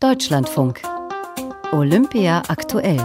Deutschlandfunk. Olympia aktuell.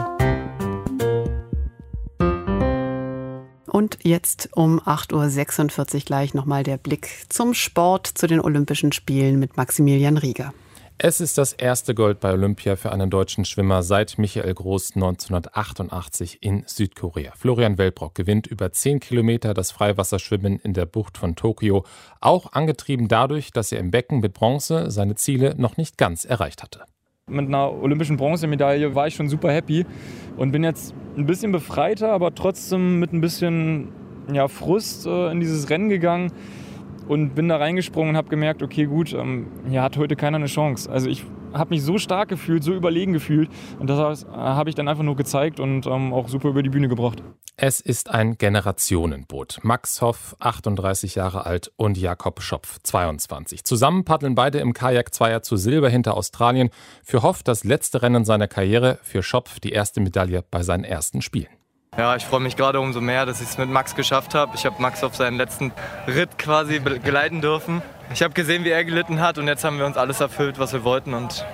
Und jetzt um 8.46 Uhr gleich nochmal der Blick zum Sport, zu den Olympischen Spielen mit Maximilian Rieger. Es ist das erste Gold bei Olympia für einen deutschen Schwimmer seit Michael Groß 1988 in Südkorea. Florian Welbrock gewinnt über 10 Kilometer das Freiwasserschwimmen in der Bucht von Tokio, auch angetrieben dadurch, dass er im Becken mit Bronze seine Ziele noch nicht ganz erreicht hatte. Mit einer olympischen Bronzemedaille war ich schon super happy und bin jetzt ein bisschen befreiter, aber trotzdem mit ein bisschen ja, Frust äh, in dieses Rennen gegangen und bin da reingesprungen und habe gemerkt, okay, gut, ähm, hier hat heute keiner eine Chance. Also ich habe mich so stark gefühlt, so überlegen gefühlt und das äh, habe ich dann einfach nur gezeigt und ähm, auch super über die Bühne gebracht. Es ist ein Generationenboot. Max Hoff, 38 Jahre alt, und Jakob Schopf, 22. Zusammen paddeln beide im Kajak-Zweier zu Silber hinter Australien. Für Hoff das letzte Rennen seiner Karriere, für Schopf die erste Medaille bei seinen ersten Spielen. Ja, ich freue mich gerade umso mehr, dass ich es mit Max geschafft habe. Ich habe Max auf seinen letzten Ritt quasi begleiten dürfen. Ich habe gesehen, wie er gelitten hat und jetzt haben wir uns alles erfüllt, was wir wollten und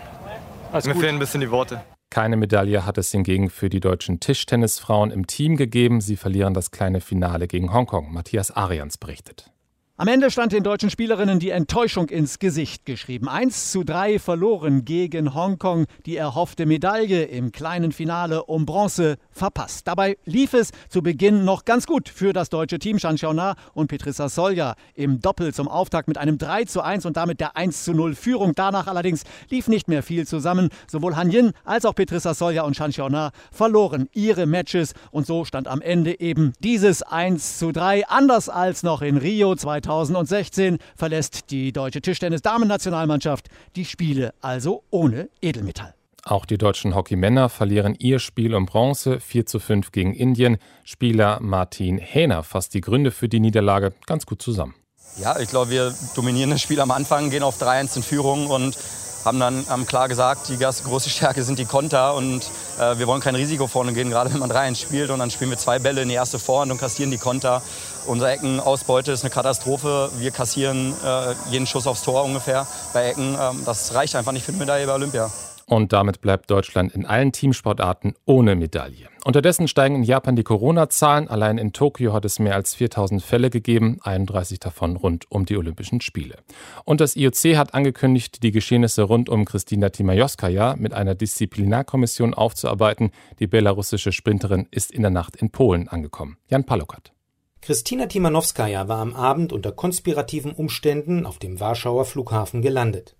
alles mir gut. fehlen ein bisschen die Worte. Keine Medaille hat es hingegen für die deutschen Tischtennisfrauen im Team gegeben. Sie verlieren das kleine Finale gegen Hongkong. Matthias Arians berichtet. Am Ende stand den deutschen Spielerinnen die Enttäuschung ins Gesicht geschrieben. 1 zu 3 verloren gegen Hongkong. Die erhoffte Medaille im kleinen Finale um Bronze verpasst. Dabei lief es zu Beginn noch ganz gut für das deutsche Team. Shan Xiaona und Petrissa Solja im Doppel zum Auftakt mit einem 3 zu 1 und damit der 1 zu 0 Führung. Danach allerdings lief nicht mehr viel zusammen. Sowohl Han Yin als auch Petrissa Solja und Shan Xiaona verloren ihre Matches und so stand am Ende eben dieses 1 zu 3. Anders als noch in Rio 2000. 2016 verlässt die deutsche Tischtennis-Damen-Nationalmannschaft die Spiele also ohne Edelmetall. Auch die deutschen Hockeymänner verlieren ihr Spiel um Bronze 4 zu 5 gegen Indien. Spieler Martin Hähner fasst die Gründe für die Niederlage ganz gut zusammen. Ja, ich glaube, wir dominieren das Spiel am Anfang, gehen auf 3-1 in Führung und haben dann haben klar gesagt, die große Stärke sind die Konter und äh, wir wollen kein Risiko vorne gehen, gerade wenn man 3-1 spielt und dann spielen wir zwei Bälle in die erste Vorhand und kassieren die Konter. Unsere Eckenausbeute ist eine Katastrophe. Wir kassieren äh, jeden Schuss aufs Tor ungefähr bei Ecken. Ähm, das reicht einfach nicht für eine Medaille bei Olympia. Und damit bleibt Deutschland in allen Teamsportarten ohne Medaille. Unterdessen steigen in Japan die Corona-Zahlen. Allein in Tokio hat es mehr als 4000 Fälle gegeben, 31 davon rund um die Olympischen Spiele. Und das IOC hat angekündigt, die Geschehnisse rund um Kristina Timajoskaja mit einer Disziplinarkommission aufzuarbeiten. Die belarussische Sprinterin ist in der Nacht in Polen angekommen. Jan Palokat. Kristina Timanowskaja war am Abend unter konspirativen Umständen auf dem Warschauer Flughafen gelandet.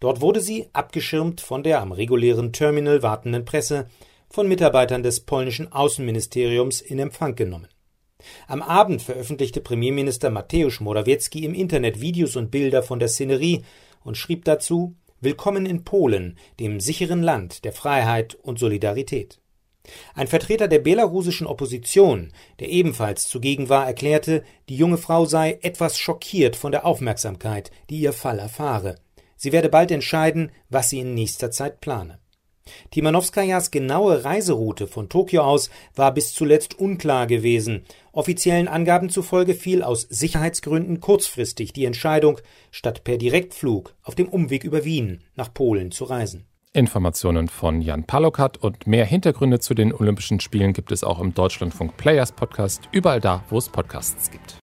Dort wurde sie, abgeschirmt von der am regulären Terminal wartenden Presse, von Mitarbeitern des polnischen Außenministeriums in Empfang genommen. Am Abend veröffentlichte Premierminister Mateusz Morawiecki im Internet Videos und Bilder von der Szenerie und schrieb dazu Willkommen in Polen, dem sicheren Land der Freiheit und Solidarität. Ein Vertreter der belarussischen Opposition, der ebenfalls zugegen war, erklärte, die junge Frau sei etwas schockiert von der Aufmerksamkeit, die ihr Fall erfahre. Sie werde bald entscheiden, was sie in nächster Zeit plane. Timanowskajas genaue Reiseroute von Tokio aus war bis zuletzt unklar gewesen. Offiziellen Angaben zufolge fiel aus Sicherheitsgründen kurzfristig die Entscheidung, statt per Direktflug auf dem Umweg über Wien nach Polen zu reisen. Informationen von Jan Palokat und mehr Hintergründe zu den Olympischen Spielen gibt es auch im Deutschlandfunk Players Podcast, überall da, wo es Podcasts gibt.